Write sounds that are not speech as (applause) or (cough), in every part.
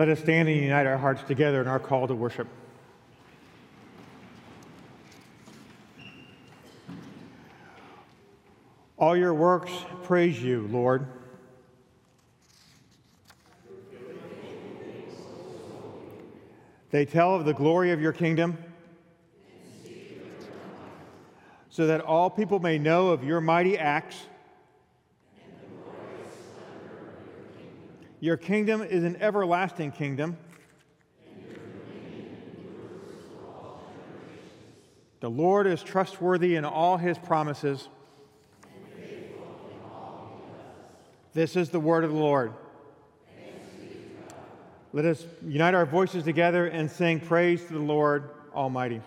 Let us stand and unite our hearts together in our call to worship. All your works praise you, Lord. They tell of the glory of your kingdom, so that all people may know of your mighty acts. Your kingdom is an everlasting kingdom. The Lord is trustworthy in all his promises. This is the word of the Lord. Let us unite our voices together and sing praise to the Lord Almighty.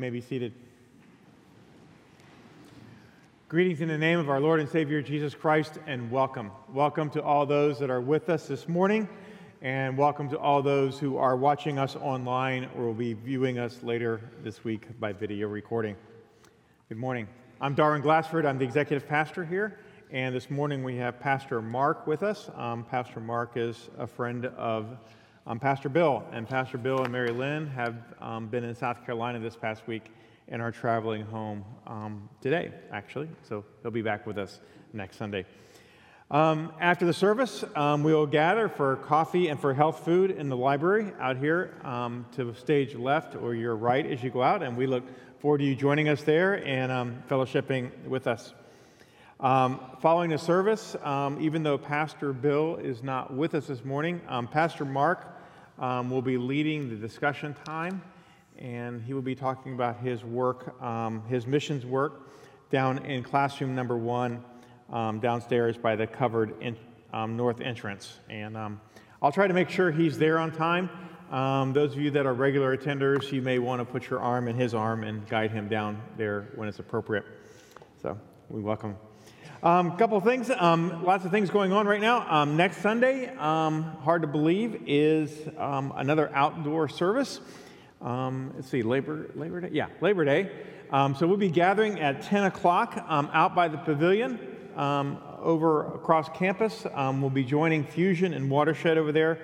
You. May be seated. Greetings in the name of our Lord and Savior Jesus Christ, and welcome. Welcome to all those that are with us this morning, and welcome to all those who are watching us online or will be viewing us later this week by video recording. Good morning. I'm Darwin Glassford. I'm the executive pastor here, and this morning we have Pastor Mark with us. Um, pastor Mark is a friend of um, Pastor Bill. And Pastor Bill and Mary Lynn have um, been in South Carolina this past week and are traveling home um, today, actually. So he'll be back with us next Sunday. Um, after the service, um, we will gather for coffee and for health food in the library out here to the stage left or your right as you go out. And we look forward to you joining us there and fellowshipping with us. Um, following the service, um, even though Pastor Bill is not with us this morning, um, Pastor Mark um, will be leading the discussion time, and he will be talking about his work, um, his missions work, down in classroom number one, um, downstairs by the covered in, north entrance. And I'll try to make sure he's there on time. those of you that are regular attenders, you may want to put your arm in his arm and guide him down there when it's appropriate. So we welcome a um, couple things, um, lots of things going on right now. Um, next Sunday, um, hard to believe, is um, another outdoor service. Um, let's see, Labor, Labor Day? Yeah, Labor Day. so we'll be gathering at 10 o'clock out by the pavilion over across campus. we'll be joining Fusion and Watershed over there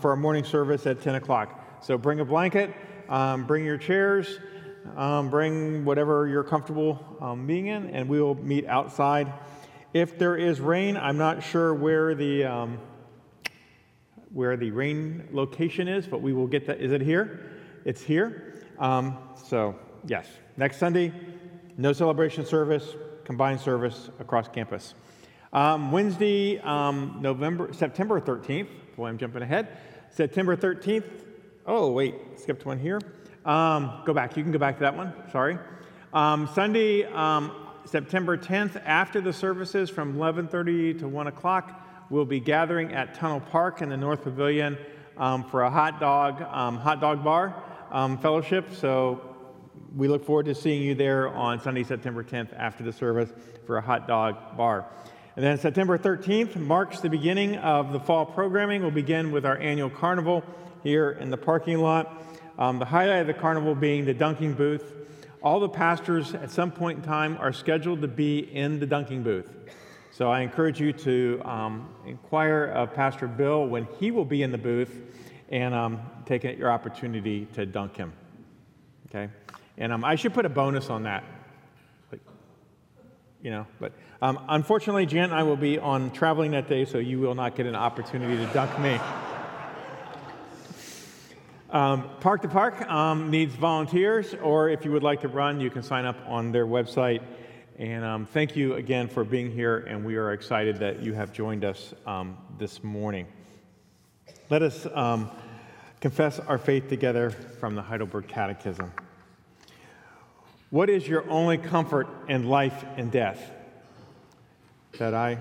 for our morning service at 10 o'clock. So bring a blanket, bring your chairs, bring whatever you're comfortable being in, and we will meet outside. If there is rain, I'm not sure where the um, where the rain location is, but we will get that. Is it here? It's here. Um, so yes, next Sunday, no celebration service, combined service across campus. Um, Wednesday, um, November, September 13th. Boy, I'm jumping ahead. September 13th. Oh wait, skipped one here. Um, go back. You can go back to that one. Sorry. Um, Sunday, um, September 10th, after the services from 11:30 to 1 o'clock, we'll be gathering at Tunnel Park in the North Pavilion um, for a hot dog um, hot dog bar um, fellowship. So we look forward to seeing you there on Sunday, September 10th, after the service for a hot dog bar. And then September 13th marks the beginning of the fall programming. We'll begin with our annual carnival here in the parking lot. Um, the highlight of the carnival being the dunking booth. All the pastors at some point in time are scheduled to be in the dunking booth. So I encourage you to um, inquire of Pastor Bill when he will be in the booth and um, take your opportunity to dunk him. Okay? And um, I should put a bonus on that. Like, you know, but um, unfortunately, Jan and I will be on traveling that day, so you will not get an opportunity to dunk me. Um, park to Park um, needs volunteers, or if you would like to run, you can sign up on their website. And um, thank you again for being here, and we are excited that you have joined us um, this morning. Let us um, confess our faith together from the Heidelberg Catechism. What is your only comfort in life and death? That I.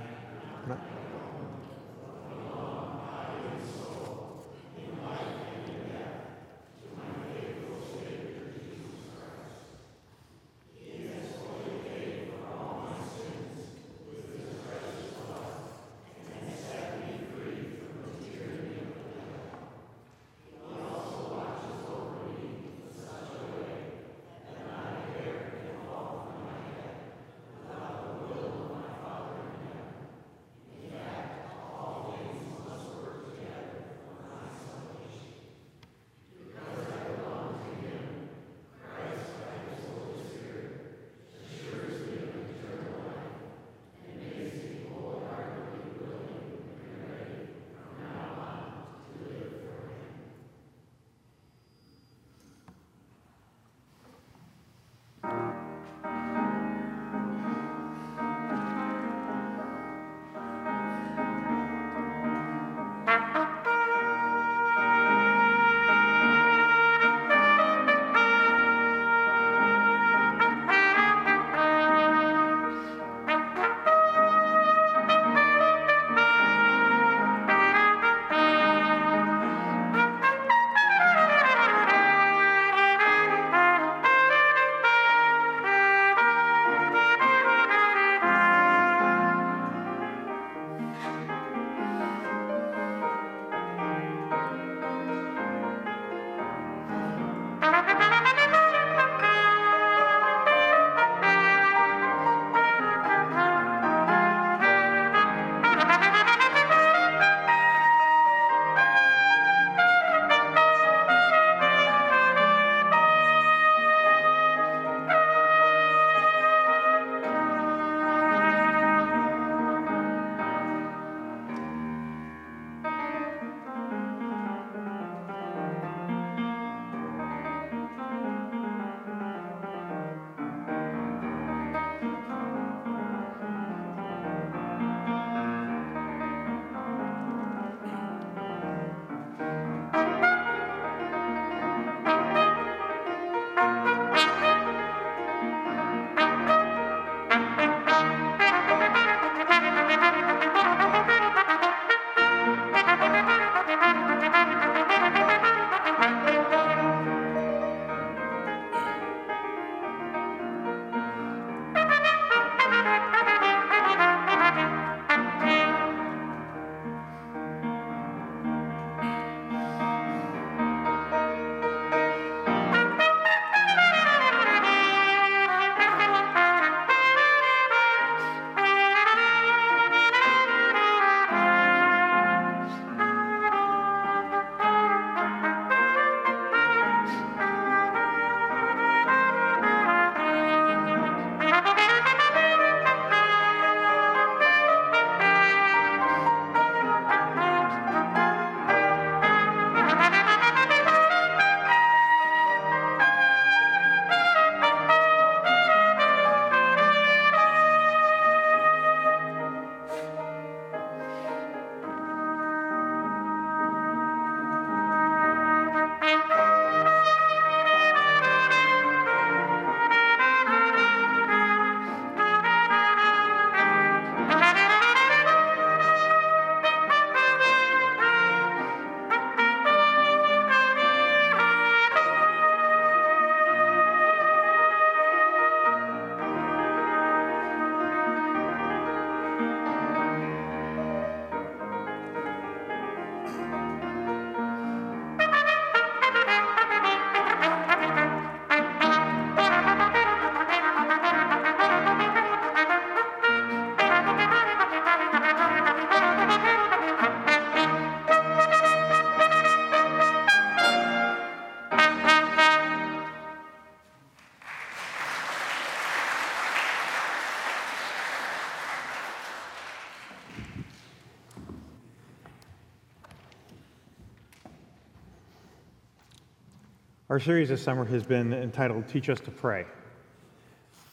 Our series this summer has been entitled Teach Us to Pray.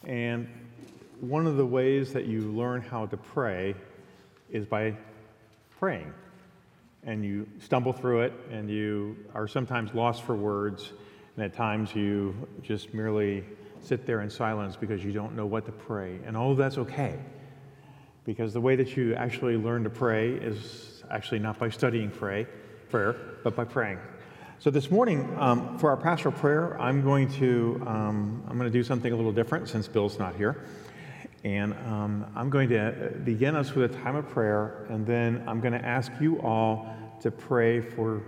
And one of the ways that you learn how to pray is by praying. And you stumble through it, and you are sometimes lost for words, and at times you just merely sit there in silence because you don't know what to pray. And all of that's okay. Because the way that you actually learn to pray is actually not by studying pray, prayer, but by praying. So this morning, um, for our pastoral prayer, I'm going to um, I'm going to do something a little different since Bill's not here, and um, I'm going to begin us with a time of prayer, and then I'm going to ask you all to pray for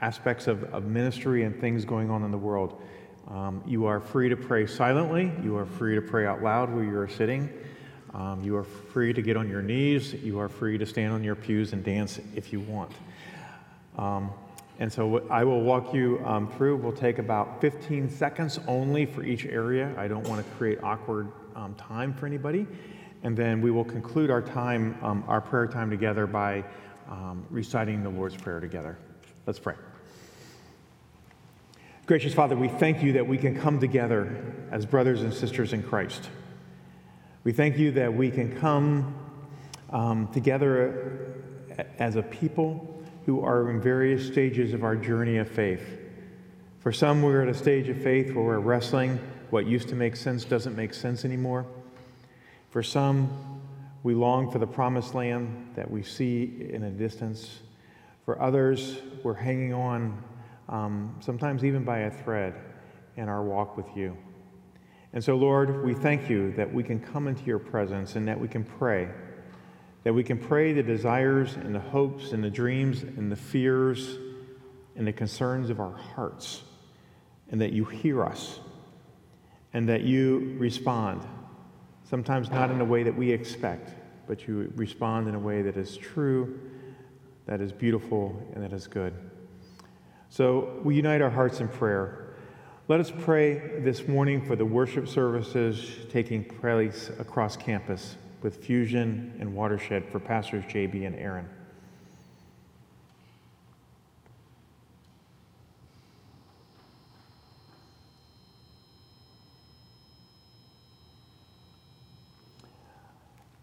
aspects of, of ministry and things going on in the world. Um, you are free to pray silently. You are free to pray out loud where you are sitting. Um, you are free to get on your knees. You are free to stand on your pews and dance if you want. And so I will walk you um, through. We'll take about 15 seconds only for each area. I don't want to create awkward um, time for anybody. And then we will conclude our time, um, our prayer time together by um, reciting the Lord's Prayer together. Let's pray. Gracious Father, we thank you that we can come together as brothers and sisters in Christ. We thank you that we can come um, together as a people who are in various stages of our journey of faith. For some, we're at a stage of faith where we're wrestling. What used to make sense doesn't make sense anymore. For some, we long for the promised land that we see in a distance. For others, we're hanging on, um, sometimes even by a thread, in our walk with you. And so, Lord, we thank you that we can come into your presence and that we can pray that we can pray the desires and the hopes and the dreams and the fears and the concerns of our hearts, and that you hear us, and that you respond, sometimes not in a way that we expect, but you respond in a way that is true, that is beautiful, and that is good. So we unite our hearts in prayer. Let us pray this morning for the worship services taking place across campus with Fusion and Watershed for Pastors JB and Aaron.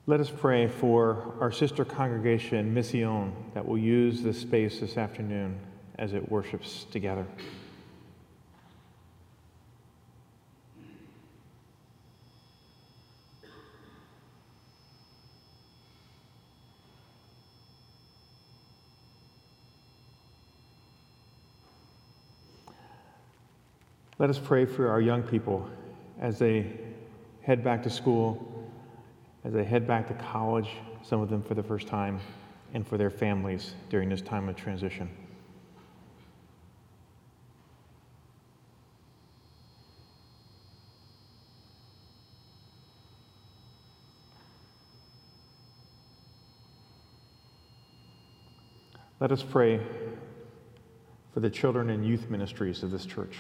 Let us pray for our sister congregation, Mission, that will use this space this afternoon as it worships together. Let us pray for our young people as they head back to school, as they head back to college, some of them for the first time, and for their families during this time of transition. Let us pray for the children and youth ministries of this church.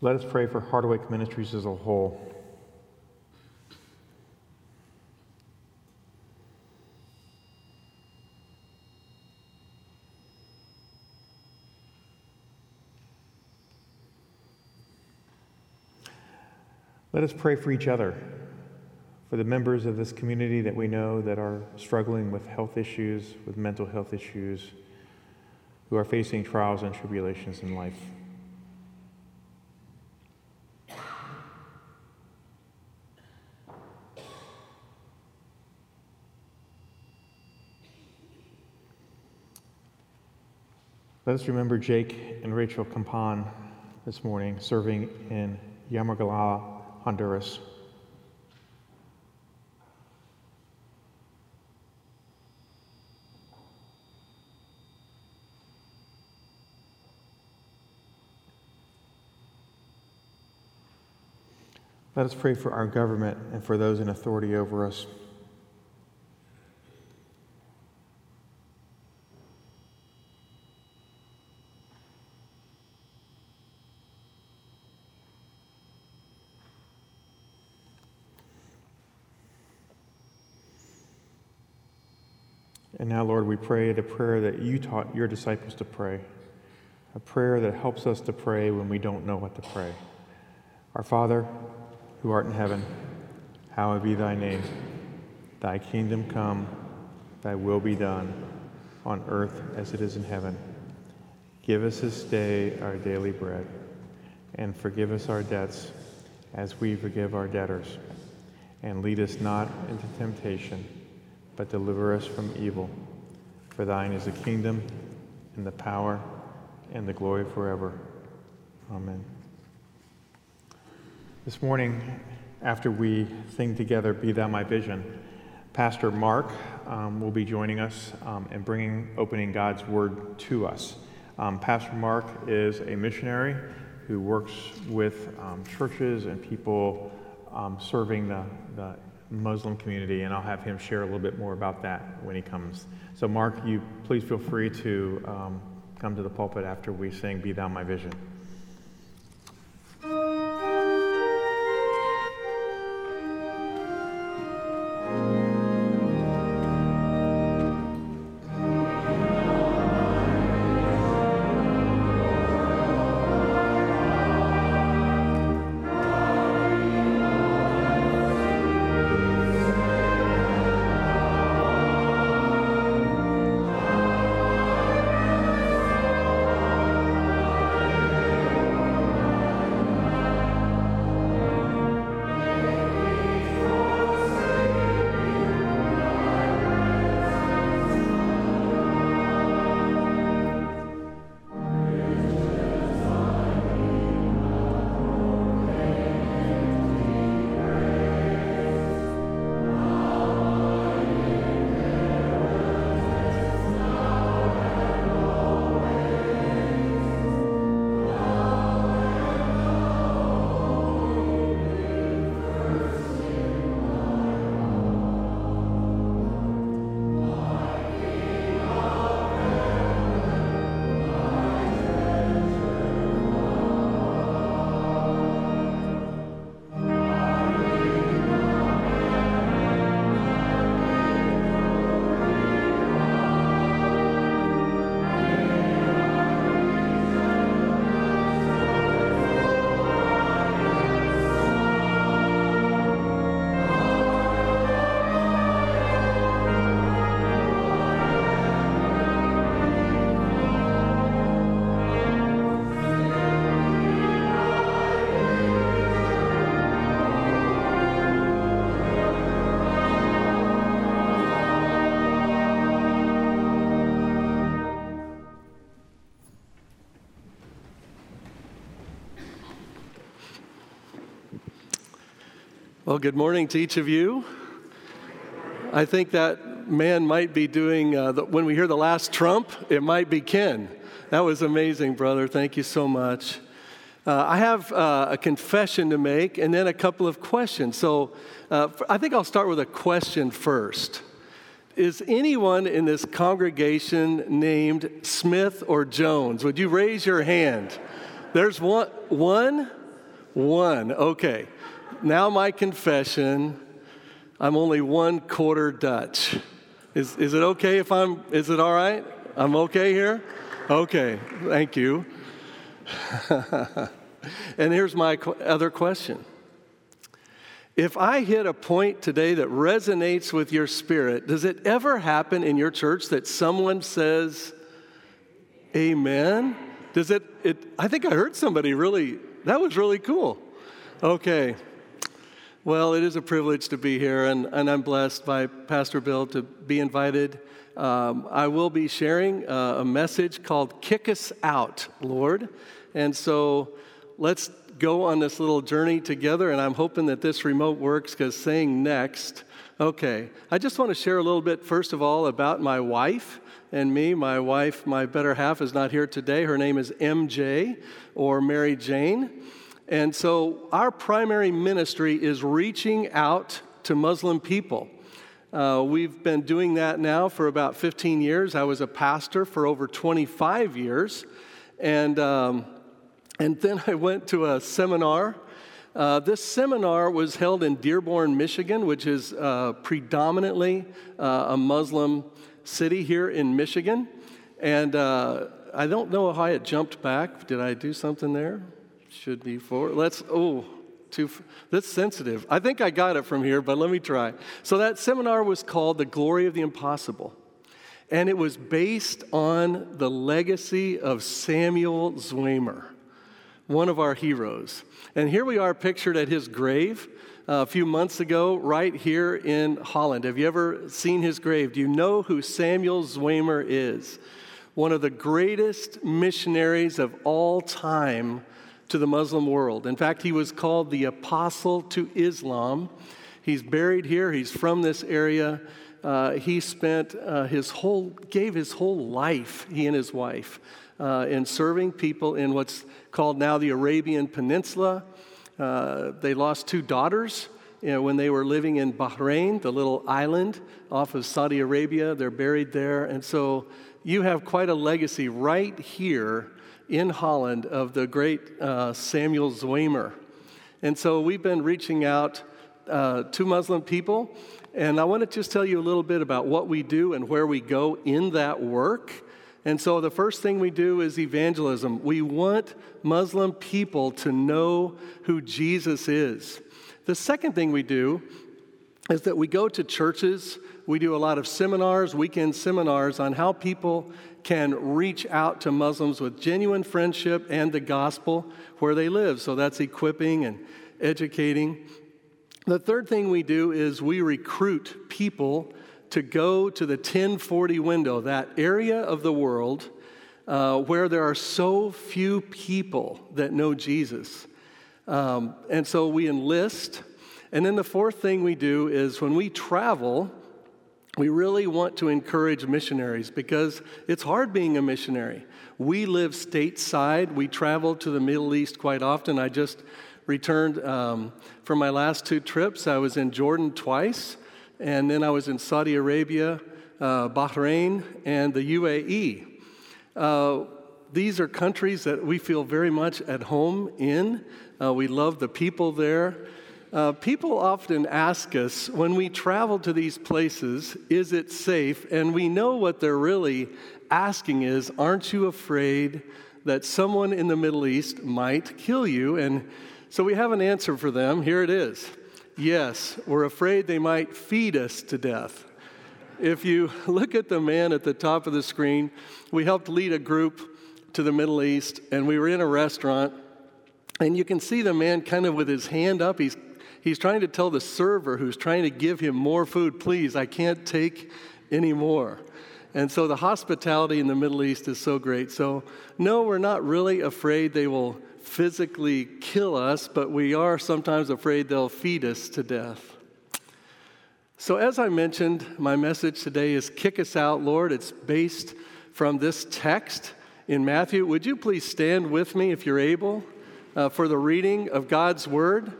Let us pray for Harderwyk Ministries as a whole. Let us pray for each other, for the members of this community that we know that are struggling with health issues, with mental health issues, who are facing trials and tribulations in life. Let us remember Jake and Rachel Campan this morning serving in Yamagala, Honduras. Let us pray for our government and for those in authority over us. And now, Lord, we pray the prayer that you taught your disciples to pray, a prayer that helps us to pray when we don't know what to pray. Our Father, who art in heaven, hallowed be thy name. Thy kingdom come, thy will be done, on earth as it is in heaven. Give us this day our daily bread, and forgive us our debts as we forgive our debtors. And lead us not into temptation but deliver us from evil. For thine is the kingdom, and the power, and the glory forever. Amen. This morning, after we sing together, Be Thou My Vision, Pastor Mark um, will be joining us um, and bringing opening God's Word to us. Um, Pastor Mark is a missionary who works with um, churches and people um, serving the, the Muslim community, and I'll have him share a little bit more about that when he comes. So, Mark, you please feel free to um, come to the pulpit after we sing Be Thou My Vision. Well, good morning to each of you. I think that man might be doing, uh, the, when we hear the last trump, it might be Ken. That was amazing, brother. Thank you so much. Uh, I have uh, a confession to make and then a couple of questions. So uh, I think I'll start with a question first. Is anyone in this congregation named Smith or Jones? Would you raise your hand? There's one, one, one. Okay now my confession I'm only one quarter Dutch. Is, is it okay if I'm, is it all right? I'm okay here? Okay, thank you. (laughs) and here's my qu- other question. If I hit a point today that resonates with your spirit, does it ever happen in your church that someone says, Amen? Does it, it I think I heard somebody really, that was really cool. Okay. Well, it is a privilege to be here, and, and I'm blessed by Pastor Bill to be invited. Um, I will be sharing uh, a message called Kick Us Out, Lord. And so let's go on this little journey together, and I'm hoping that this remote works because saying next, okay, I just want to share a little bit, first of all, about my wife and me. My wife, my better half, is not here today. Her name is MJ or Mary Jane. And so our primary ministry is reaching out to Muslim people. Uh, we've been doing that now for about 15 years. I was a pastor for over 25 years. And, um, and then (laughs) I went to a seminar. Uh, this seminar was held in Dearborn, Michigan, which is uh, predominantly uh, a Muslim city here in Michigan. And uh, I don't know how it jumped back. Did I do something there? Should be forward. Let's, oh, too, that's sensitive. I think I got it from here, but let me try. So that seminar was called The Glory of the Impossible. And it was based on the legacy of Samuel Zwemer, one of our heroes. And here we are pictured at his grave uh, a few months ago, right here in Holland. Have you ever seen his grave? Do you know who Samuel Zwemer is? One of the greatest missionaries of all time to the Muslim world. In fact, he was called the Apostle to Islam. He's buried here, he's from this area. Uh, he spent uh, his whole, gave his whole life, he and his wife, uh, in serving people in what's called now the Arabian Peninsula. Uh, they lost two daughters you know, when they were living in Bahrain, the little island off of Saudi Arabia. They're buried there. And so you have quite a legacy right here in Holland of the great uh, Samuel Zwemer. And so we've been reaching out uh, to Muslim people. And I want to just tell you a little bit about what we do and where we go in that work. And so the first thing we do is evangelism. We want Muslim people to know who Jesus is. The second thing we do is that we go to churches, we do a lot of seminars, weekend seminars on how people can reach out to Muslims with genuine friendship and the gospel where they live. So that's equipping and educating. The third thing we do is we recruit people to go to the 1040 window, that area of the world uh, where there are so few people that know Jesus. Um, and so we enlist. And then the fourth thing we do is when we travel, we really want to encourage missionaries because it's hard being a missionary. We live stateside, we travel to the Middle East quite often. I just returned um, from my last two trips. I was in Jordan twice, and then I was in Saudi Arabia, uh, Bahrain, and the UAE. Uh, these are countries that we feel very much at home in. Uh, we love the people there. Uh, people often ask us when we travel to these places, is it safe? And we know what they're really asking is, aren't you afraid that someone in the Middle East might kill you? And so we have an answer for them. Here it is Yes, we're afraid they might feed us to death. If you (laughs) look at the man at the top of the screen, we helped lead a group to the Middle East, and we were in a restaurant. And you can see the man kind of with his hand up. He's he's trying to tell the server who's trying to give him more food, please, I can't take any more. And so the hospitality in the Middle East is so great. So, no, we're not really afraid they will physically kill us, but we are sometimes afraid they'll feed us to death. So, as I mentioned, my message today is Kick Us Out, Lord. It's based from this text in Matthew. Would you please stand with me if you're able uh, for the reading of God's Word?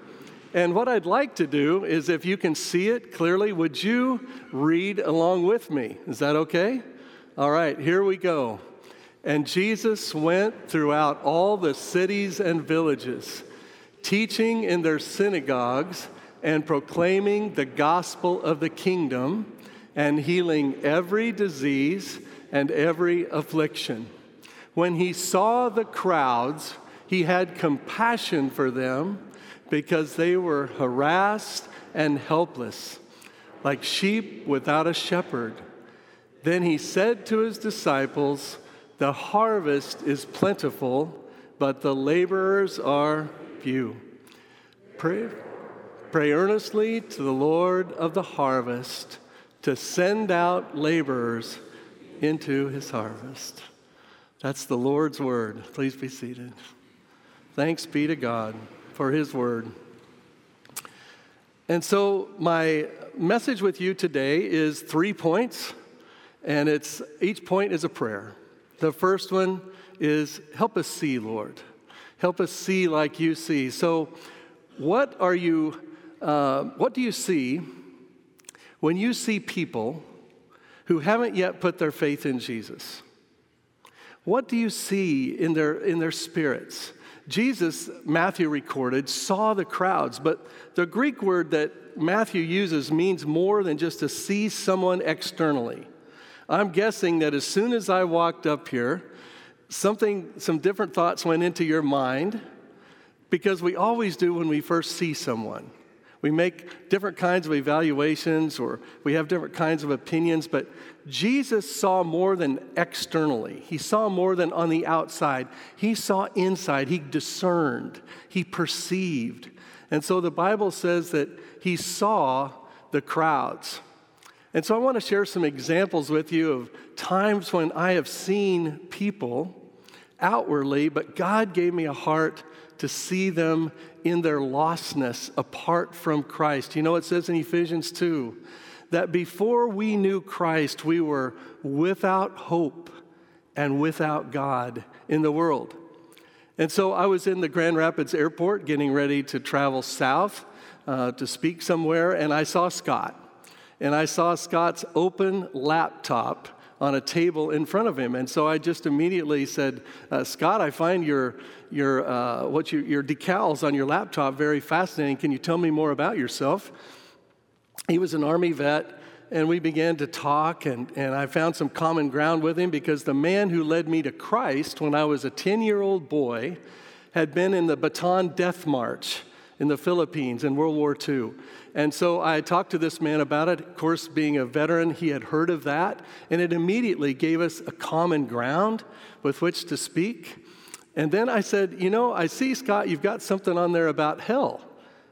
And what I'd like to do is, if you can see it clearly, would you read along with me? Is that okay? All right, here we go. And Jesus went throughout all the cities and villages, teaching in their synagogues and proclaiming the gospel of the kingdom and healing every disease and every affliction. When he saw the crowds, he had compassion for them because they were harassed and helpless, like sheep without a shepherd. Then he said to his disciples, The harvest is plentiful, but the laborers are few. Pray, pray earnestly to the Lord of the harvest to send out laborers into his harvest. That's the Lord's word. Please be seated. Thanks be to God for His word. And so, my message with you today is three points, and it's each point is a prayer. The first one is help us see, Lord. Help us see like you see. So, what are you, uh, what do you see when you see people who haven't yet put their faith in Jesus? What do you see in their, in their spirits? Jesus, Matthew recorded, saw the crowds, but the Greek word that Matthew uses means more than just to see someone externally. I'm guessing that as soon as I walked up here, something, some different thoughts went into your mind because we always do when we first see someone. We make different kinds of evaluations or we have different kinds of opinions, but Jesus saw more than externally. He saw more than on the outside. He saw inside. He discerned. He perceived. And so the Bible says that he saw the crowds. And so I want to share some examples with you of times when I have seen people outwardly, but God gave me a heart to see them in their lostness apart from Christ. You know, it says in Ephesians 2 that before we knew Christ, we were without hope and without God in the world. And so I was in the Grand Rapids airport getting ready to travel south uh, to speak somewhere, and I saw Scott. And I saw Scott's open laptop on a table in front of him. And so I just immediately said, uh, Scott, I find your, your, uh, what you, your decals on your laptop very fascinating. Can you tell me more about yourself? He was an Army vet, and we began to talk, and, and I found some common ground with him because the man who led me to Christ when I was a 10 year old boy had been in the Bataan Death March in the Philippines in World War II. And so I talked to this man about it. Of course, being a veteran, he had heard of that, and it immediately gave us a common ground with which to speak. And then I said, You know, I see, Scott, you've got something on there about hell.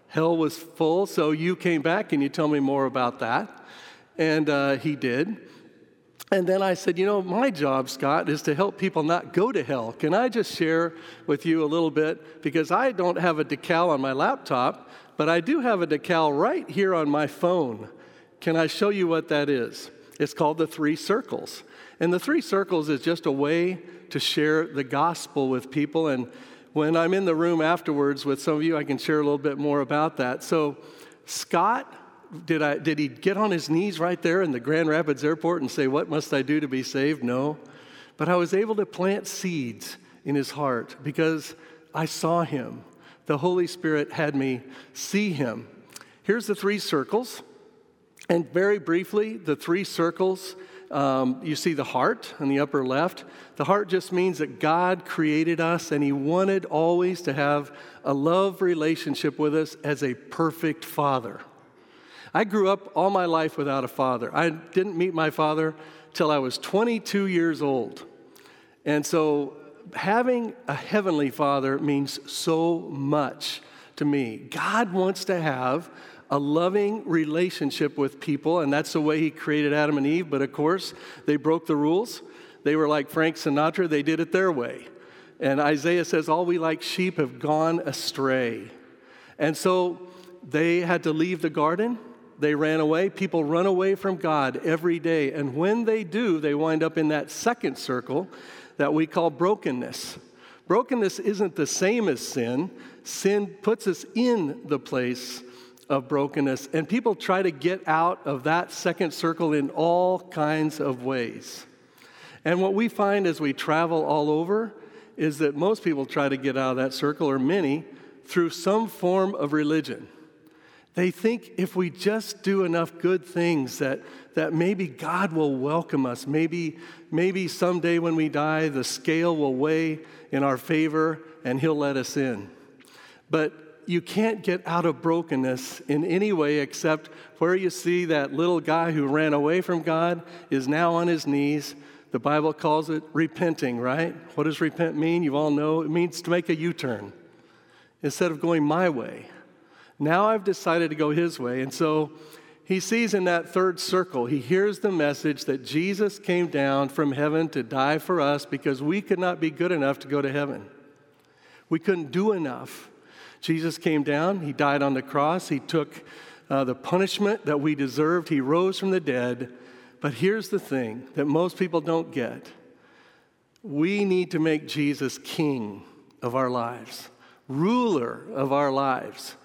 Hell was full, so you came back and you tell me more about that. And uh, he did. And then I said, You know, my job, Scott, is to help people not go to hell. Can I just share with you a little bit? Because I don't have a decal on my laptop, but I do have a decal right here on my phone. Can I show you what that is? It's called the three circles. And the three circles is just a way to share the gospel with people. And when I'm in the room afterwards with some of you, I can share a little bit more about that. So, Scott, did, I, did he get on his knees right there in the Grand Rapids airport and say, What must I do to be saved? No. But I was able to plant seeds in his heart because I saw him the Holy Spirit had me see him. Here's the three circles. And very briefly, the three circles um, you see the heart in the upper left. The heart just means that God created us and He wanted always to have a love relationship with us as a perfect father. I grew up all my life without a father. I didn't meet my father till I was 22 years old. And so having a heavenly father means so much to me. God wants to have a loving relationship with people, and that's the way He created Adam and Eve. But of course, they broke the rules. They were like Frank Sinatra, they did it their way. And Isaiah says, All we like sheep have gone astray. And so they had to leave the garden. They ran away. People run away from God every day. And when they do, they wind up in that second circle that we call brokenness. Brokenness isn't the same as sin. Sin puts us in the place of brokenness, and people try to get out of that second circle in all kinds of ways. And what we find as we travel all over is that most people try to get out of that circle, or many, through some form of religion. They think if we just do enough good things that, that maybe God will welcome us. Maybe, maybe someday when we die, the scale will weigh in our favor and He'll let us in. But you can't get out of brokenness in any way except where you see that little guy who ran away from God is now on his knees. The Bible calls it repenting, right? What does repent mean? You all know it means to make a U turn. Instead of going my way, now I've decided to go his way. And so he sees in that third circle, he hears the message that Jesus came down from heaven to die for us because we could not be good enough to go to heaven. We couldn't do enough. Jesus came down, he died on the cross, he took uh, the punishment that we deserved, he rose from the dead. But here's the thing that most people don't get we need to make Jesus king of our lives, ruler of our lives.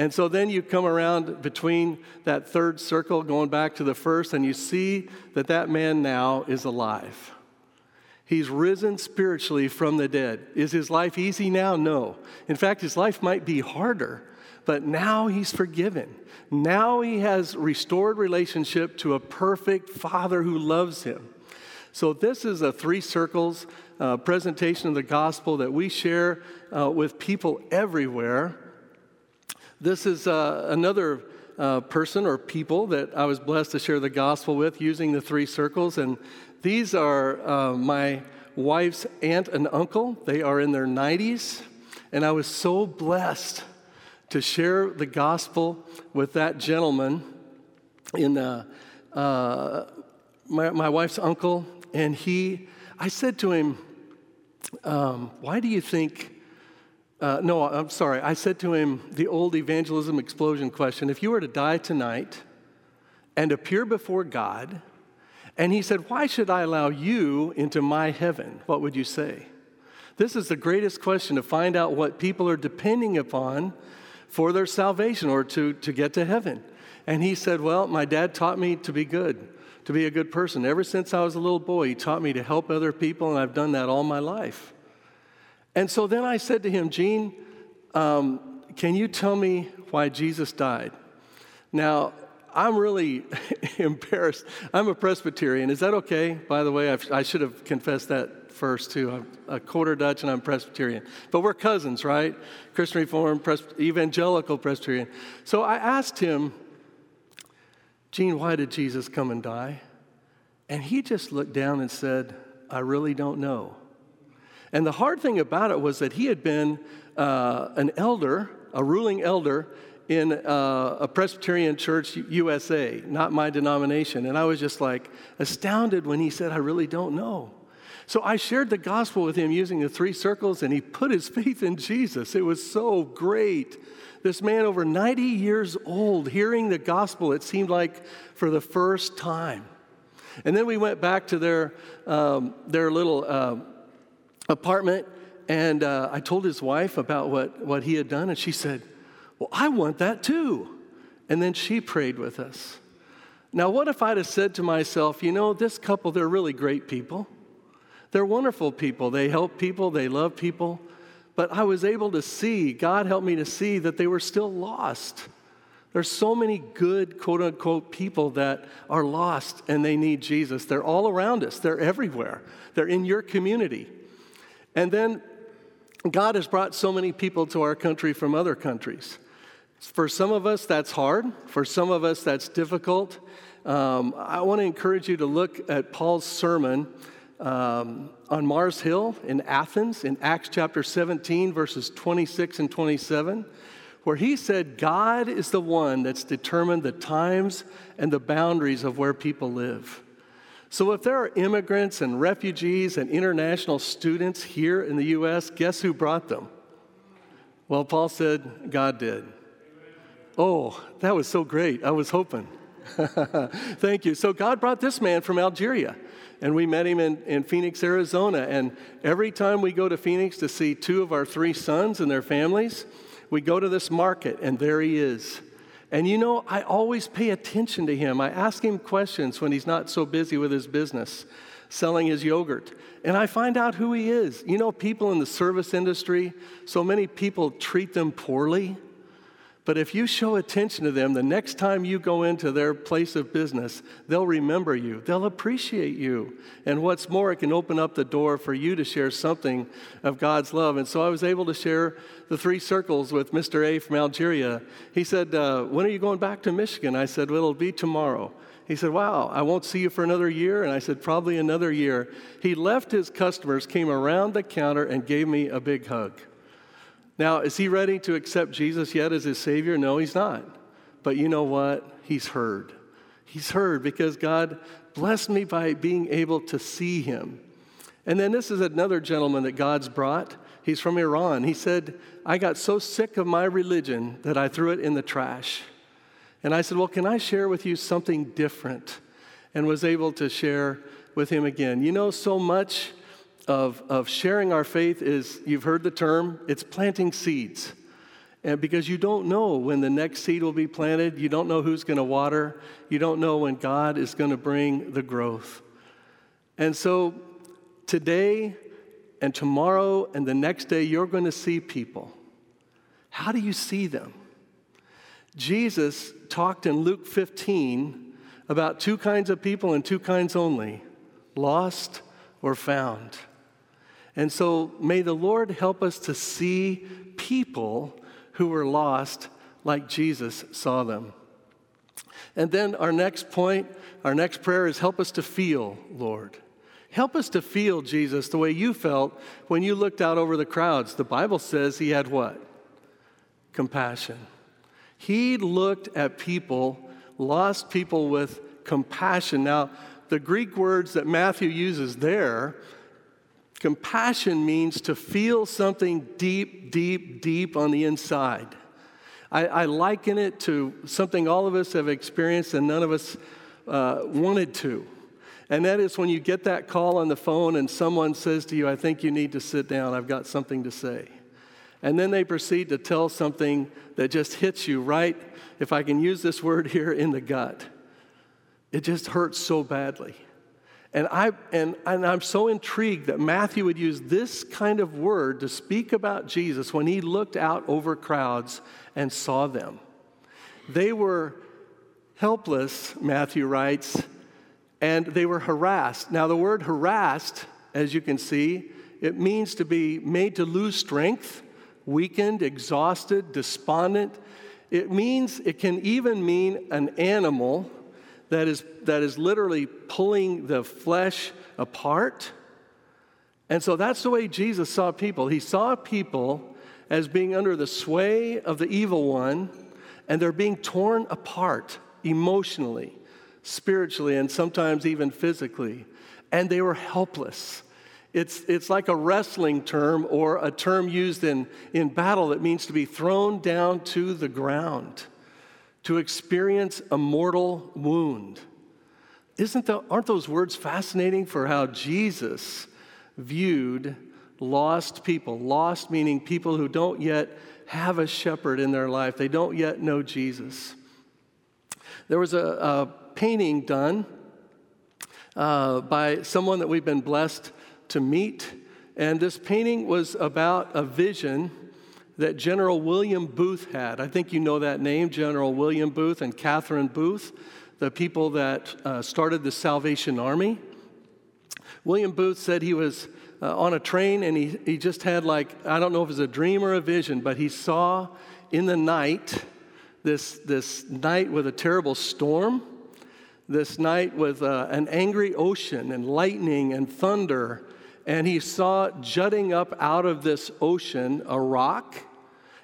And so then you come around between that third circle, going back to the first, and you see that that man now is alive. He's risen spiritually from the dead. Is his life easy now? No. In fact, his life might be harder, but now he's forgiven. Now he has restored relationship to a perfect father who loves him. So, this is a three circles uh, presentation of the gospel that we share uh, with people everywhere. This is uh, another uh, person or people that I was blessed to share the gospel with using the three circles. And these are uh, my wife's aunt and uncle. They are in their 90s. And I was so blessed to share the gospel with that gentleman in uh, uh, my, my wife's uncle. And he, I said to him, um, Why do you think uh, no, I'm sorry. I said to him the old evangelism explosion question if you were to die tonight and appear before God, and he said, Why should I allow you into my heaven? What would you say? This is the greatest question to find out what people are depending upon for their salvation or to, to get to heaven. And he said, Well, my dad taught me to be good, to be a good person. Ever since I was a little boy, he taught me to help other people, and I've done that all my life. And so then I said to him, Gene, um, can you tell me why Jesus died? Now, I'm really (laughs) embarrassed. I'm a Presbyterian. Is that okay? By the way, I've, i should have confessed that first, too. I'm a quarter Dutch and I'm Presbyterian. But we're cousins, right? Christian Reformed, Evangelical Presbyterian. So I asked him, Gene, why did Jesus come and die? And he just looked down and said, I really don't know. And the hard thing about it was that he had been uh, an elder, a ruling elder in uh, a Presbyterian church USA, not my denomination. And I was just like astounded when he said, I really don't know. So I shared the gospel with him using the three circles, and he put his faith in Jesus. It was so great. This man, over 90 years old, hearing the gospel, it seemed like for the first time. And then we went back to their, um, their little uh, apartment, and uh, I told his wife about what, what he had done, and she said, Well, I want that too. And then she prayed with us. Now, what if I'd have said to myself, You know, this couple, they're really great people. They're wonderful people. They help people, they love people. But I was able to see, God helped me to see that they were still lost. There's so many good, quote unquote, people that are lost and they need Jesus. They're all around us, they're everywhere, they're in your community. And then God has brought so many people to our country from other countries. For some of us, that's hard. For some of us, that's difficult. Um, I want to encourage you to look at Paul's sermon um, on Mars Hill in Athens in Acts chapter 17, verses 26 and 27, where he said, God is the one that's determined the times and the boundaries of where people live. So, if there are immigrants and refugees and international students here in the U.S., guess who brought them? Well, Paul said, God did. Oh, that was so great. I was hoping. (laughs) Thank you. So, God brought this man from Algeria, and we met him in, in Phoenix, Arizona. And every time we go to Phoenix to see two of our three sons and their families, we go to this market, and there he is. And you know, I always pay attention to him. I ask him questions when he's not so busy with his business, selling his yogurt. And I find out who he is. You know, people in the service industry, so many people treat them poorly. But if you show attention to them, the next time you go into their place of business, they'll remember you, they'll appreciate you. And what's more, it can open up the door for you to share something of God's love. And so I was able to share the three circles with Mr. A from Algeria. He said, uh, When are you going back to Michigan? I said, Well, it'll be tomorrow. He said, Wow, I won't see you for another year. And I said, Probably another year. He left his customers, came around the counter, and gave me a big hug. Now, is he ready to accept Jesus yet as his Savior? No, he's not. But you know what? He's heard. He's heard because God blessed me by being able to see him. And then this is another gentleman that God's brought. He's from Iran. He said, I got so sick of my religion that I threw it in the trash. And I said, Well, can I share with you something different? And was able to share with him again. You know, so much of, of sharing our faith is you've heard the term, it's planting seeds. And because you don't know when the next seed will be planted, you don't know who's going to water, you don't know when God is going to bring the growth. And so today and tomorrow and the next day, you're going to see people. How do you see them? Jesus talked in Luke 15 about two kinds of people and two kinds only lost or found. And so may the Lord help us to see people who were lost like Jesus saw them. And then our next point, our next prayer is help us to feel, Lord. Help us to feel, Jesus, the way you felt when you looked out over the crowds. The Bible says he had what? Compassion. He looked at people, lost people with compassion. Now, the Greek words that Matthew uses there, compassion means to feel something deep, deep, deep on the inside. I, I liken it to something all of us have experienced and none of us uh, wanted to. And that is when you get that call on the phone and someone says to you, I think you need to sit down, I've got something to say. And then they proceed to tell something that just hits you right, if I can use this word here, in the gut. It just hurts so badly. And, I, and, and I'm so intrigued that Matthew would use this kind of word to speak about Jesus when he looked out over crowds and saw them. They were helpless, Matthew writes, and they were harassed. Now, the word harassed, as you can see, it means to be made to lose strength, weakened, exhausted, despondent. It means, it can even mean an animal that is, that is literally pulling the flesh apart. And so that's the way Jesus saw people. He saw people as being under the sway of the evil one, and they're being torn apart emotionally, spiritually, and sometimes even physically. And they were helpless. It's, it's like a wrestling term or a term used in, in battle that means to be thrown down to the ground to experience a mortal wound. Isn't the, aren't those words fascinating for how Jesus viewed lost people? Lost meaning people who don't yet have a shepherd in their life, they don't yet know Jesus. There was a, a painting done uh, by someone that we've been blessed to meet, and this painting was about a vision that General William Booth had. I think you know that name, General William Booth and Catherine Booth, the people that uh, started the Salvation Army. William Booth said he was uh, on a train and he, he just had, like, I don't know if it was a dream or a vision, but he saw in the night this, this night with a terrible storm, this night with uh, an angry ocean and lightning and thunder. And he saw jutting up out of this ocean a rock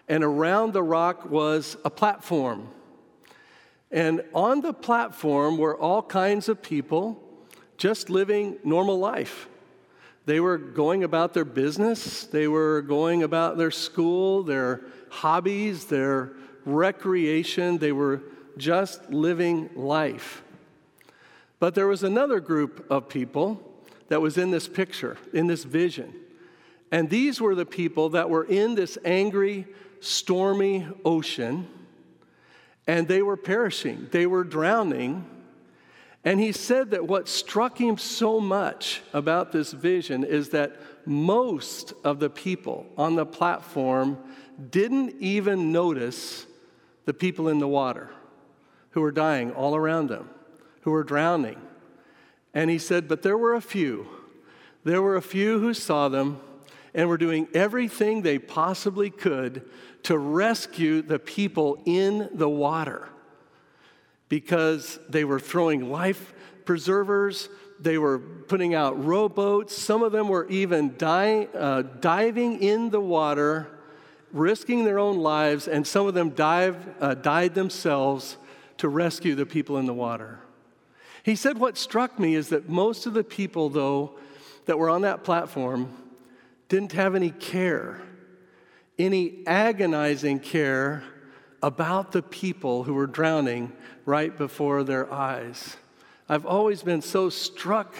and around the rock was a platform. And on the platform were all kinds of people just living normal life. They were going about their business, they were going about their school, their hobbies, their recreation, they were just living life. But there was another group of people that was in this picture, in this vision. And these were the people that were in this angry, stormy ocean, and they were perishing, they were drowning. And he said that what struck him so much about this vision is that most of the people on the platform didn't even notice the people in the water who were dying all around them, who were drowning. And he said, but there were a few. There were a few who saw them and were doing everything they possibly could to rescue the people in the water because they were throwing life preservers, they were putting out rowboats, some of them were even die, uh, diving in the water, risking their own lives, and some of them dive, uh, died themselves to rescue the people in the water. He said, What struck me is that most of the people, though, that were on that platform didn't have any care any agonizing care about the people who were drowning right before their eyes. I've always been so struck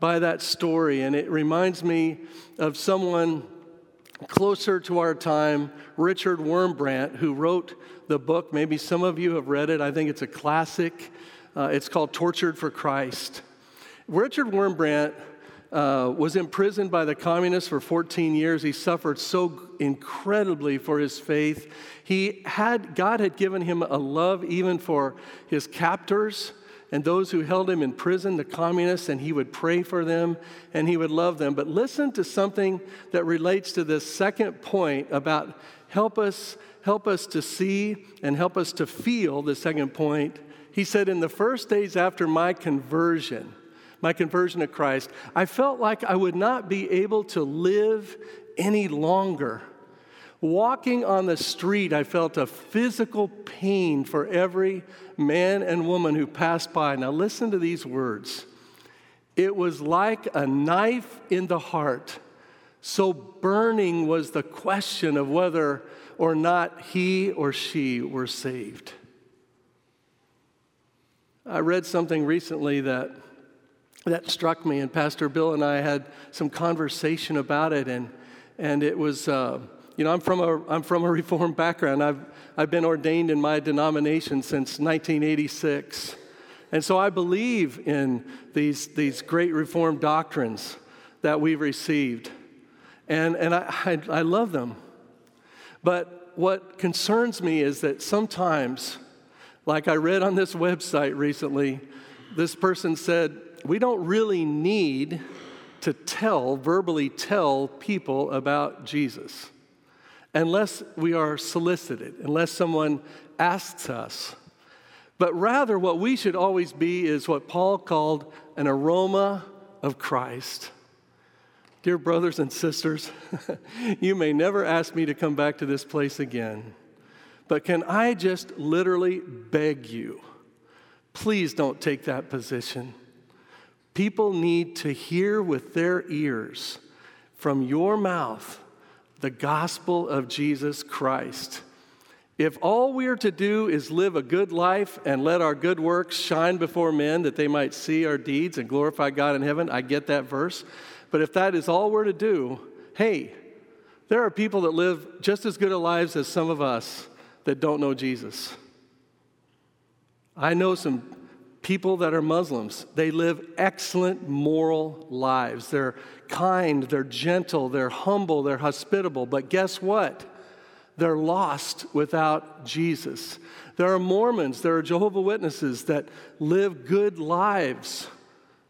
by that story, and it reminds me of someone closer to our time, Richard Wurmbrand, who wrote the book. Maybe some of you have read it. I think it's a classic. Uh, it's called Tortured for Christ. Richard Wurmbrand uh, was imprisoned by the communists for 14 years. He suffered so incredibly for his faith. He had, God had given him a love even for his captors and those who held him in prison, the communists, and he would pray for them and he would love them. But listen to something that relates to this second point about help us, help us to see and help us to feel the second point. He said, In the first days after my conversion, my conversion to Christ, I felt like I would not be able to live any longer. Walking on the street, I felt a physical pain for every man and woman who passed by. Now, listen to these words. It was like a knife in the heart. So burning was the question of whether or not he or she were saved. I read something recently that, that struck me, and Pastor Bill and I had some conversation about it, and, and it was. Uh, you know, I'm from a, I'm from a Reformed background. I've, I've been ordained in my denomination since 1986. And so I believe in these, these great Reformed doctrines that we've received. And, and I, I, I love them. But what concerns me is that sometimes, like I read on this website recently, this person said, we don't really need to tell, verbally tell people about Jesus unless we are solicited, unless someone asks us. But rather, what we should always be is what Paul called an aroma of Christ. Dear brothers and sisters, (laughs) you may never ask me to come back to this place again, but can I just literally beg you? Please don't take that position. People need to hear with their ears from your mouth the gospel of Jesus Christ. If all we are to do is live a good life and let our good works shine before men that they might see our deeds and glorify God in heaven, I get that verse. But if that is all we're to do, hey, there are people that live just as good a lives as some of us that don't know Jesus. I know some people that are Muslims. They live excellent moral lives. They're kind, they're gentle, they're humble, they're hospitable. But guess what? They're lost without Jesus. There are Mormons, there are Jehovah Witnesses that live good lives,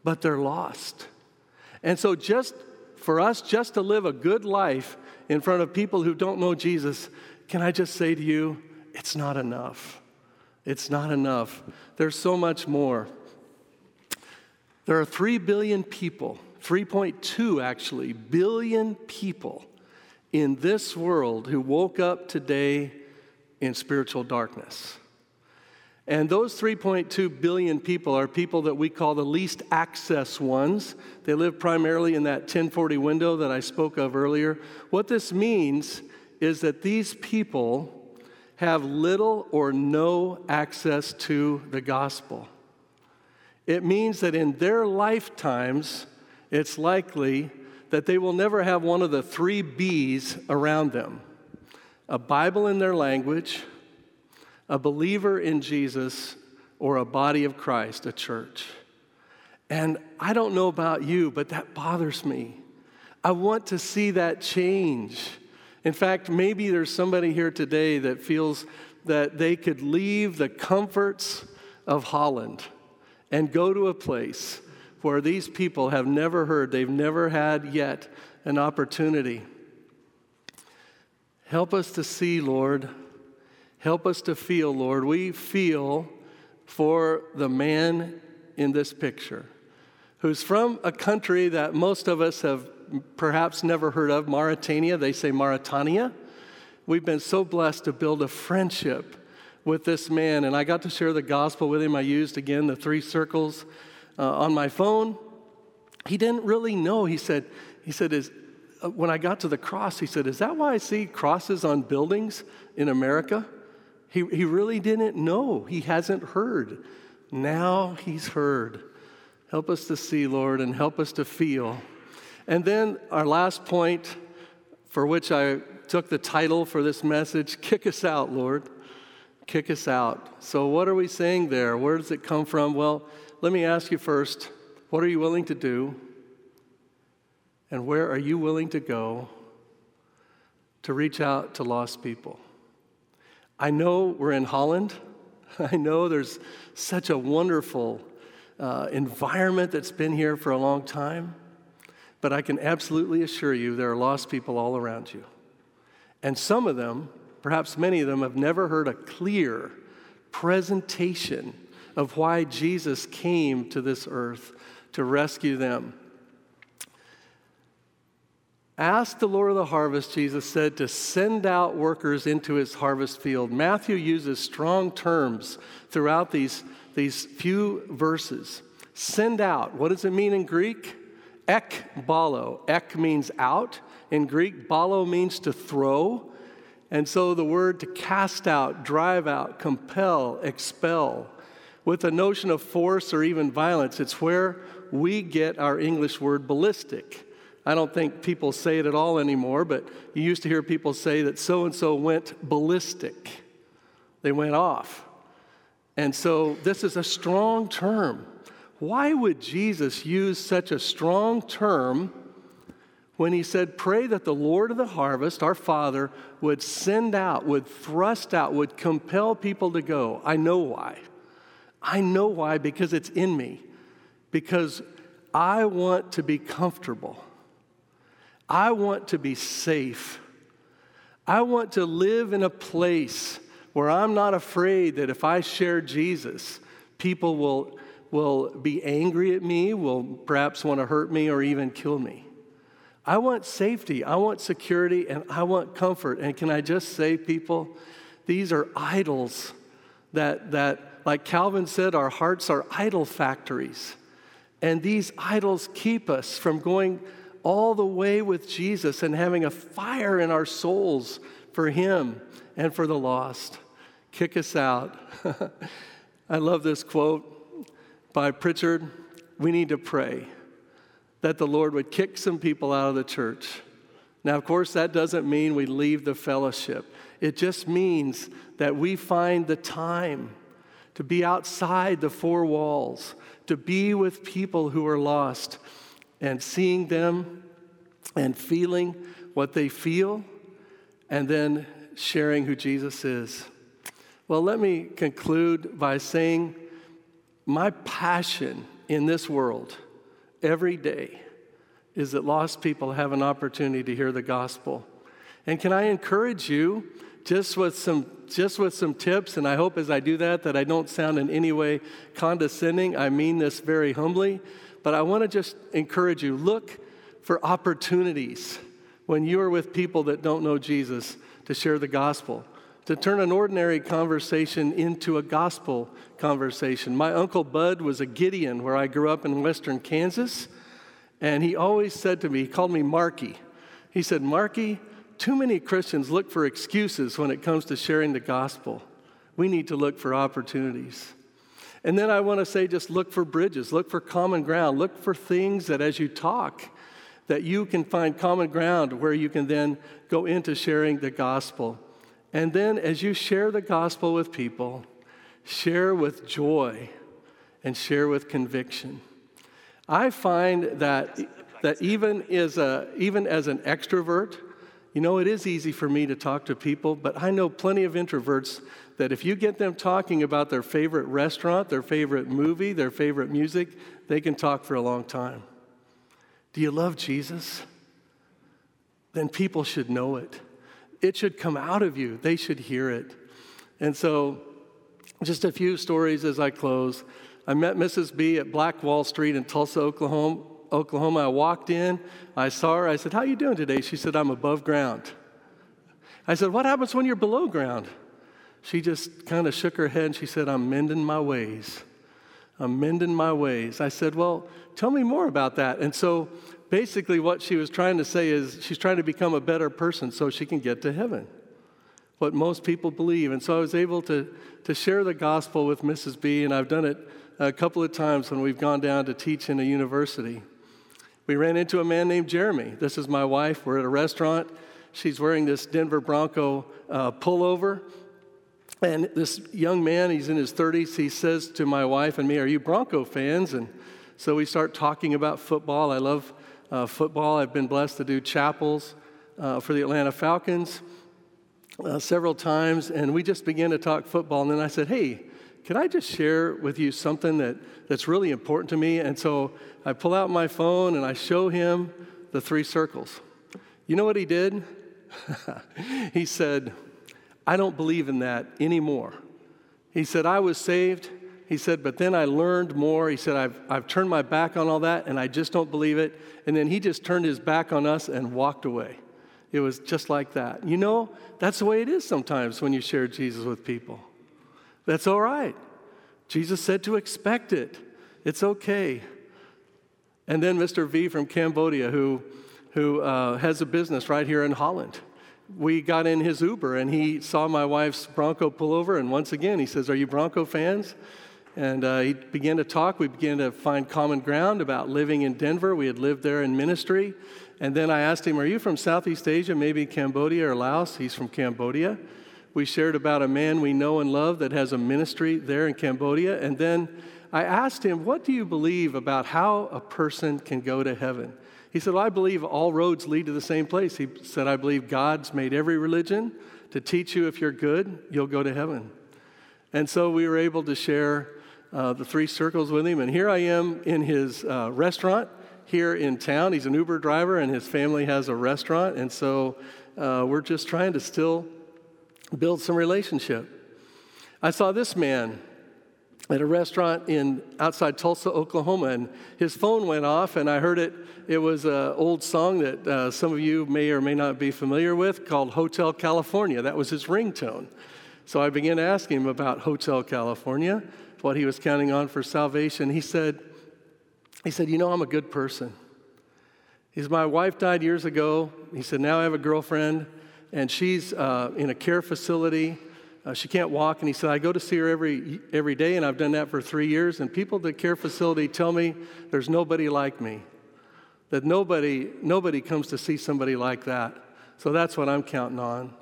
but they're lost. And so just for us just to live a good life in front of people who don't know Jesus, can I just say to you, it's not enough. It's not enough. There's so much more. There are 3 billion people 3.2 actually billion people in this world who woke up today in spiritual darkness. And those 3.2 billion people are people that we call the least access ones. They live primarily in that 1040 window that I spoke of earlier. What this means is that these people have little or no access to the gospel. It means that in their lifetimes, it's likely that they will never have one of the three B's around them a Bible in their language, a believer in Jesus, or a body of Christ, a church. And I don't know about you, but that bothers me. I want to see that change. In fact, maybe there's somebody here today that feels that they could leave the comforts of Holland and go to a place where these people have never heard, they've never had yet an opportunity. Help us to see, Lord. Help us to feel, Lord. We feel for the man in this picture who's from a country that most of us have perhaps never heard of, Mauritania. They say Mauritania. We've been so blessed to build a friendship with this man, and I got to share the gospel with him. I used again the three circles uh, on my phone. He didn't really know. He said, he said, is, uh, when I got to the cross, he said, Is that why I see crosses on buildings in America? He, he really didn't know. He hasn't heard. Now he's heard. Help us to see, Lord, and help us to feel. And then our last point, for which I took the title for this message Kick Us Out, Lord. Kick us out. So, what are we saying there? Where does it come from? Well, let me ask you first what are you willing to do? And where are you willing to go to reach out to lost people? I know we're in Holland. (laughs) I know there's such a wonderful uh, environment that's been here for a long time. But I can absolutely assure you there are lost people all around you. And some of them, perhaps many of them, have never heard a clear presentation of why Jesus came to this earth to rescue them. Ask the Lord of the harvest, Jesus said, to send out workers into his harvest field. Matthew uses strong terms throughout these, these few verses. Send out, what does it mean in Greek? Ek balo. Ek means out. In Greek, balo means to throw. And so the word to cast out, drive out, compel, expel, with the notion of force or even violence, it's where we get our English word ballistic. I don't think people say it at all anymore, but you used to hear people say that so and so went ballistic. They went off. And so this is a strong term. Why would Jesus use such a strong term when he said, Pray that the Lord of the harvest, our Father, would send out, would thrust out, would compel people to go? I know why. I know why because it's in me. Because I want to be comfortable. I want to be safe. I want to live in a place where I'm not afraid that if I share Jesus, people will, will be angry at me, will perhaps want to hurt me or even kill me. I want safety, I want security, and I want comfort. And can I just say, people, these are idols that, that like Calvin said, our hearts are idol factories. And these idols keep us from going all the way with Jesus and having a fire in our souls for Him and for the lost. Kick us out. (laughs) I love this quote by Pritchard. We need to pray that the Lord would kick some people out of the church. Now, of course, that doesn't mean we leave the fellowship. It just means that we find the time to be outside the four walls, to be with people who are lost and seeing them and feeling what they feel, and then sharing who Jesus is. Well, let me conclude by saying my passion in this world every day is that lost people have an opportunity to hear the gospel. And can I encourage you just with some just with some tips and I hope as I do that that I don't sound in any way condescending. I mean this very humbly, but I want to just encourage you look for opportunities when you are with people that don't know Jesus to share the gospel, to turn an ordinary conversation into a gospel conversation. My uncle Bud was a Gideon where I grew up in western Kansas, and he always said to me, he called me Marky. He said, Marky, too many Christians look for excuses when it comes to sharing the gospel. We need to look for opportunities. And then I want to say just look for bridges, look for common ground, look for things that as you talk, that you can find common ground where you can then go into sharing the gospel. And then as you share the gospel with people, share with joy and share with conviction. I find that, that even, as a, even as an extrovert, you know, it is easy for me to talk to people, but I know plenty of introverts that if you get them talking about their favorite restaurant, their favorite movie, their favorite music, they can talk for a long time. Do you love Jesus? Then people should know it. It should come out of you, they should hear it. And so, just a few stories as I close. I met Mrs. B at Black Wall Street in Tulsa, Oklahoma, Oklahoma. I walked in, I saw her. I said, How are you doing today? She said, I'm above ground. I said, What happens when you're below ground? She just kind of shook her head and she said, I'm mending my ways. I'm mending my ways. I said, Well, tell me more about that. And so basically, what she was trying to say is she's trying to become a better person so she can get to heaven. What most people believe. And so I was able to, to share the gospel with Mrs. B, and I've done it a couple of times when we've gone down to teach in a university. We ran into a man named Jeremy. This is my wife. We're at a restaurant. She's wearing this Denver Bronco uh, pullover. And this young man, he's in his 30s, he says to my wife and me, Are you Bronco fans? And so we start talking about football. I love uh, football. I've been blessed to do chapels uh, for the Atlanta Falcons uh, several times. And we just began to talk football. And then I said, Hey, Can I just share with you something that, that's really important to me? And so I pull out my phone and I show him the three circles. You know what he did? (laughs) he said, I don't believe in that anymore. He said, I was saved. He said, but then I learned more. He said, I've, I've turned my back on all that and I just don't believe it. And then he just turned his back on us and walked away. It was just like that. You know, that's the way it is sometimes when you share Jesus with people. That's all right. Jesus said to expect it, it's okay. And then Mr. V from Cambodia, who, who uh, has a business right here in Holland. We got in his Uber and he saw my wife's Bronco pull over. And once again, he says, Are you Bronco fans? And uh, he began to talk. We began to find common ground about living in Denver. We had lived there in ministry. And then I asked him, Are you from Southeast Asia, maybe Cambodia or Laos? He's from Cambodia. We shared about a man we know and love that has a ministry there in Cambodia. And then I asked him, What do you believe about how a person can go to heaven? He said, well, I believe all roads lead to the same place. He said, I believe God's made every religion to teach you if you're good, you'll go to heaven. And so we were able to share uh, the three circles with him. And here I am in his uh, restaurant here in town. He's an Uber driver, and his family has a restaurant. And so uh, we're just trying to still build some relationship. I saw this man at a restaurant in outside Tulsa, Oklahoma, and his phone went off, and I heard it. It was an old song that uh, some of you may or may not be familiar with called Hotel California. That was his ringtone. So I began to ask him about Hotel California, what he was counting on for salvation. He said, he said, You know, I'm a good person. He said, My wife died years ago. He said, Now I have a girlfriend, and she's uh, in a care facility. Uh, she can't walk. And he said, I go to see her every, every day, and I've done that for three years. And people at the care facility tell me there's nobody like me, that nobody, nobody comes to see somebody like that. So that's what I'm counting on.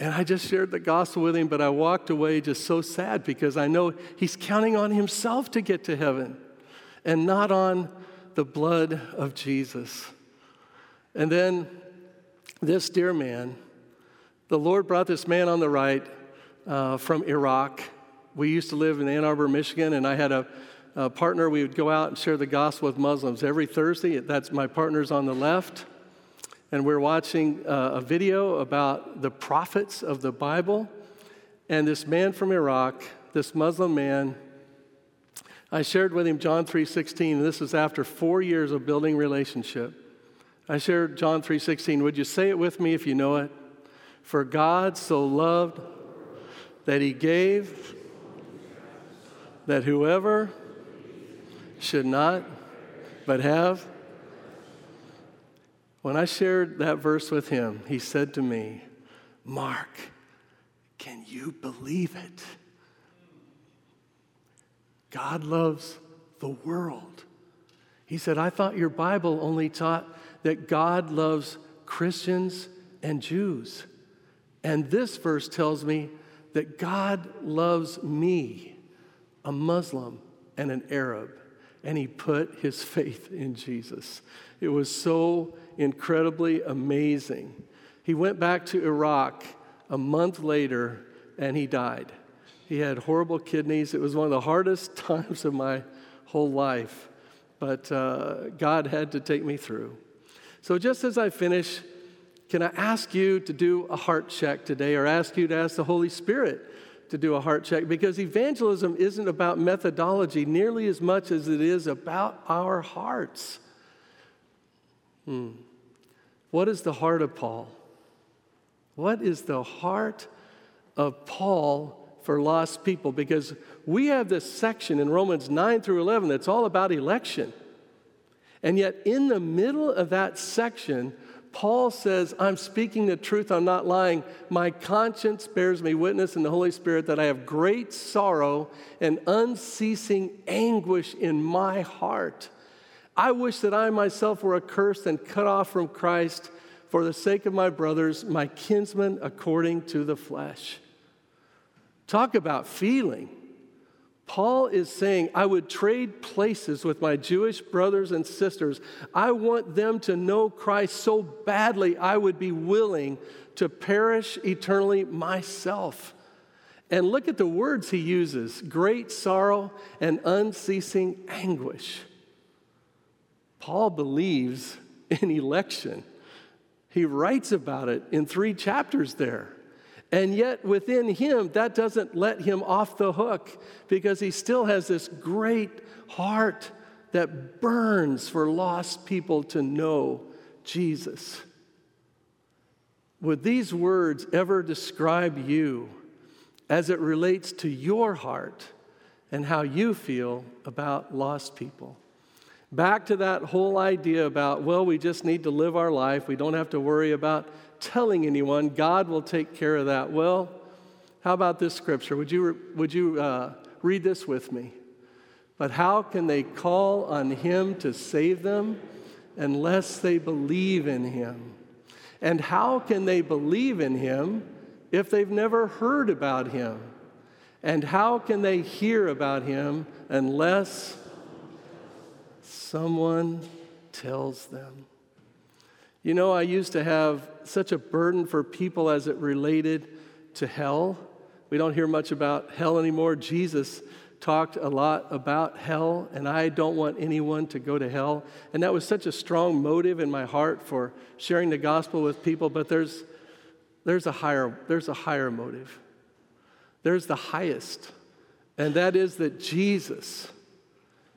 And I just shared the gospel with him, but I walked away just so sad because I know he's counting on himself to get to heaven and not on the blood of Jesus. And then this dear man, the Lord brought this man on the right uh, from Iraq. We used to live in Ann Arbor, Michigan, and I had a, a, partner. We would go out and share the gospel with Muslims every Thursday. That's my partner's on the left. And we're watching uh, a video about the prophets of the Bible. And this man from Iraq, this Muslim man, I shared with him John 3:16, and this is after 4 years of building relationship. I shared John 3:16. Would you say it with me if you know it? For God so loved that he gave that whoever should not but have when I shared that verse with him, he said to me, Mark, can you believe it? God loves the world. He said, I thought your Bible only taught that God loves Christians and Jews. And this verse tells me that God loves me, a Muslim and an Arab. And he put his (laughs) faith in Jesus. It was so incredibly amazing. He went back to Iraq a month later and he died. He had horrible kidneys. It was one of the hardest (laughs) times of my whole life, but uh, God had to take me through. So, just as I finish, can I ask you to do a heart check today or ask you to ask the Holy Spirit to do a heart check? Because evangelism isn't about methodology nearly as much as it is about our hearts. Hmm. What is the heart of Paul? What is the heart of Paul for lost people because we have this section in Romans 9 through 11 that's all about election. And yet, in the middle of that section, Paul says, I'm speaking the truth, I'm not lying. My conscience bears me witness in the Holy Spirit that I have great sorrow and unceasing anguish in my heart. I wish that I myself were accursed and cut off from Christ for the sake of my brothers, my kinsmen according to the flesh. Talk about feeling. Paul is saying, I would trade places with my Jewish brothers and sisters. I want them to know Christ so badly, I would be willing to perish eternally myself. And look at the words he uses great sorrow and unceasing anguish. Paul believes in election. He writes about it in three chapters there. And yet, within him, that doesn't let him off the hook because he still has this great heart that burns for lost people to know Jesus. Would these words ever describe you as it relates to your heart and how you feel about lost people? Back to that whole idea about, well, we just need to live our life. We don't have to worry about telling anyone. God will take care of that. Well, how about this scripture? Would you, would you uh, read this with me? But how can they call on him to save them unless they believe in him? And how can they believe in him if they've never heard about him? And how can they hear about him unless someone tells them. You know, I used to have such a burden for people as it related to hell. We don't hear much about hell anymore. Jesus talked a lot about hell, and I don't want anyone to go to hell. And that was such a strong motive in my heart for sharing the gospel with people, but there's, there's, a, higher, there's a higher motive. There's the highest, and that is that Jesus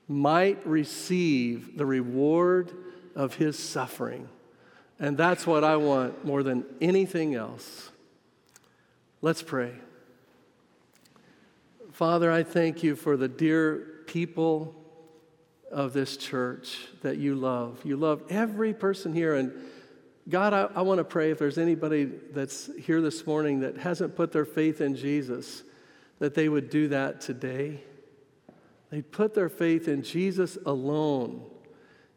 might receive the reward of his suffering. And that's what I want more than anything else. Let's pray. Father, I thank you for the dear people of this church that you love. You love every person here. And God, I, I want to pray if there's anybody that's here this morning that hasn't put their faith in Jesus, that they would do that today. They put their faith in Jesus alone,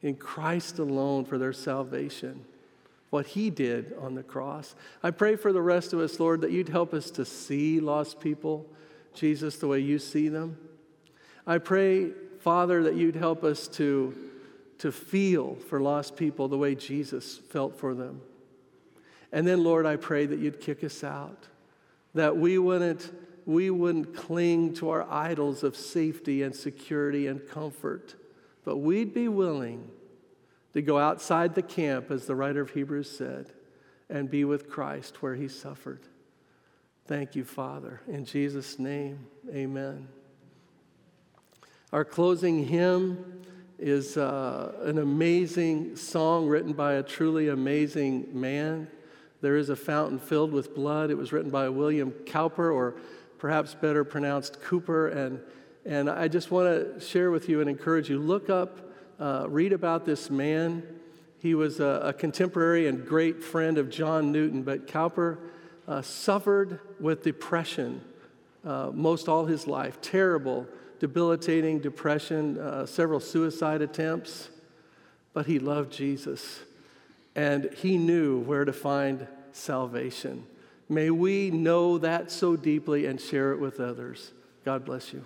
in Christ alone for their salvation, what He did on the cross. I pray for the rest of us, Lord, that you'd help us to see lost people, Jesus, the way you see them. I pray, Father, that you'd help us to, to feel for lost people the way Jesus felt for them. And then, Lord, I pray that you'd kick us out, that we wouldn't we wouldn't cling to our idols of safety and security and comfort, but we'd be willing to go outside the camp, as the writer of Hebrews said, and be with Christ where he suffered. Thank you, Father. In Jesus' name, amen. Our closing hymn is uh, an amazing song written by a truly amazing man. There is a fountain filled with blood. It was written by William Cowper, or perhaps better pronounced Cooper. And, and I just want to share with you and encourage you look up, uh, read about this man. He was a, a, contemporary and great friend of John Newton, but Cowper uh, suffered with depression uh, most all his life. Terrible, debilitating depression, uh, several suicide attempts, but he loved Jesus. And he knew where to find salvation. May we know that so deeply and share it with others. God bless you.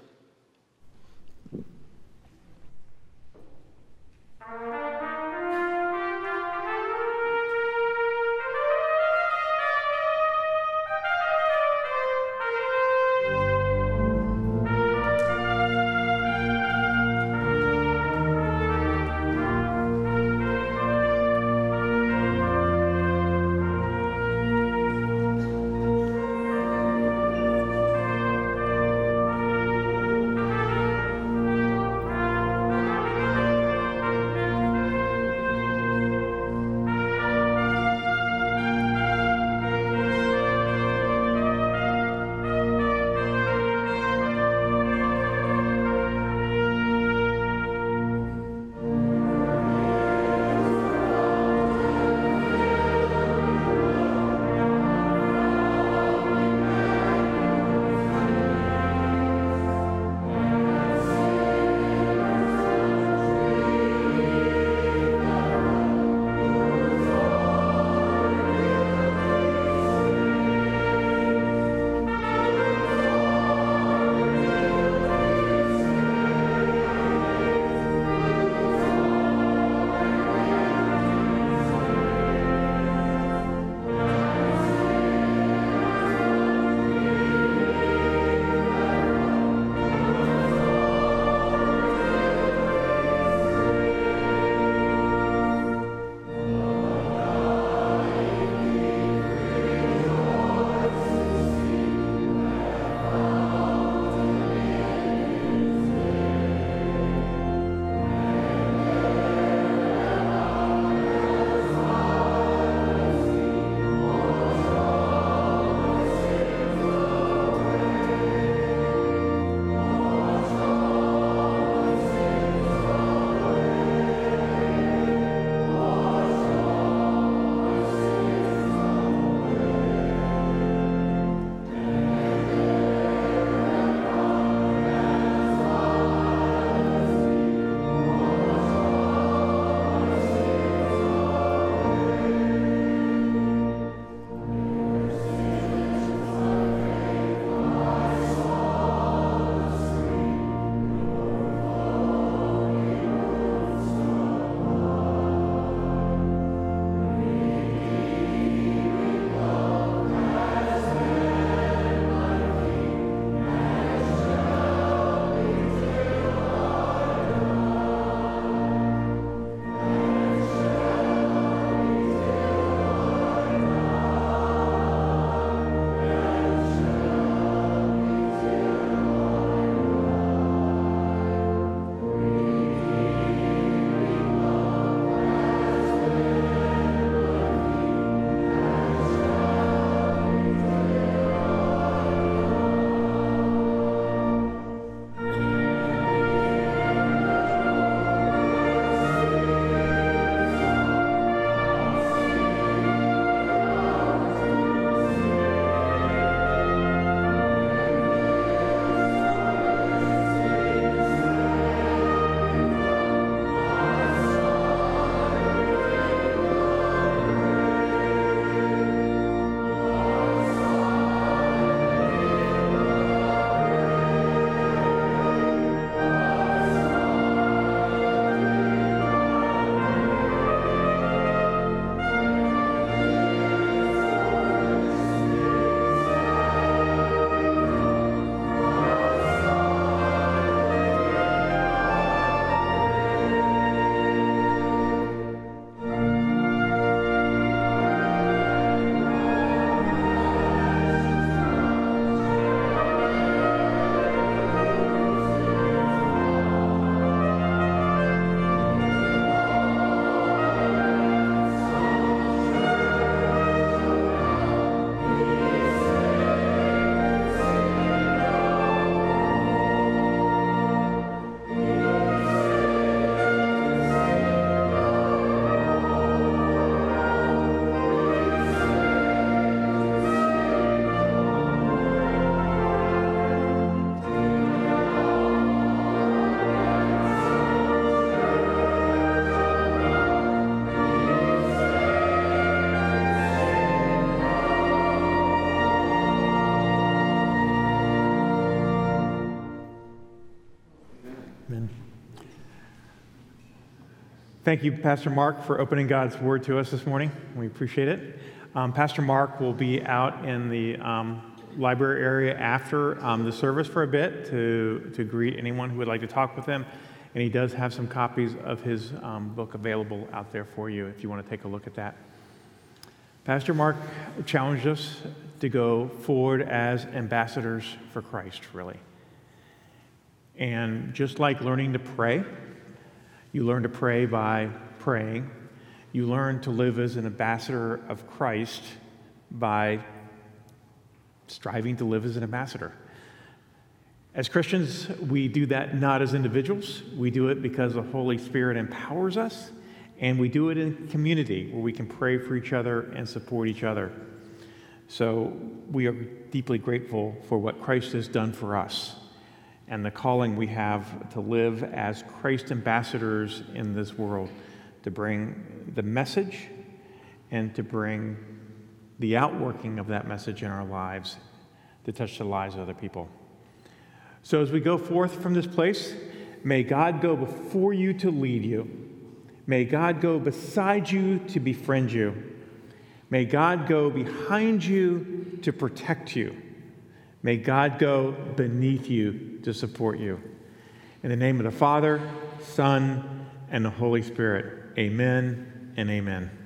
Thank you, Pastor Mark, for opening God's word to us this morning. We appreciate it. Um, Pastor Mark will be out in the um, library area after um, the service for a bit to, to greet anyone who would like to talk with him. And he does have some copies of his um, book available out there for you if you want to take a look at that. Pastor Mark challenged us to go forward as ambassadors for Christ, really. And just like learning to pray, you learn to pray by praying. You learn to live as an ambassador of Christ by striving to live as an ambassador. As Christians, we do that not as individuals. We do it because the Holy Spirit empowers us, and we do it in community where we can pray for each other and support each other. So we are deeply grateful for what Christ has done for us and the calling we have to live as Christ ambassadors in this world, to bring the message and to bring the outworking of that message in our lives to touch the lives of other people. So as we go forth from this place, may God go before you to lead you. May God go beside you to befriend you. May God go behind you to protect you. May God go beneath you to support you. In the name of the Father, Son, and the Holy Spirit, amen and amen.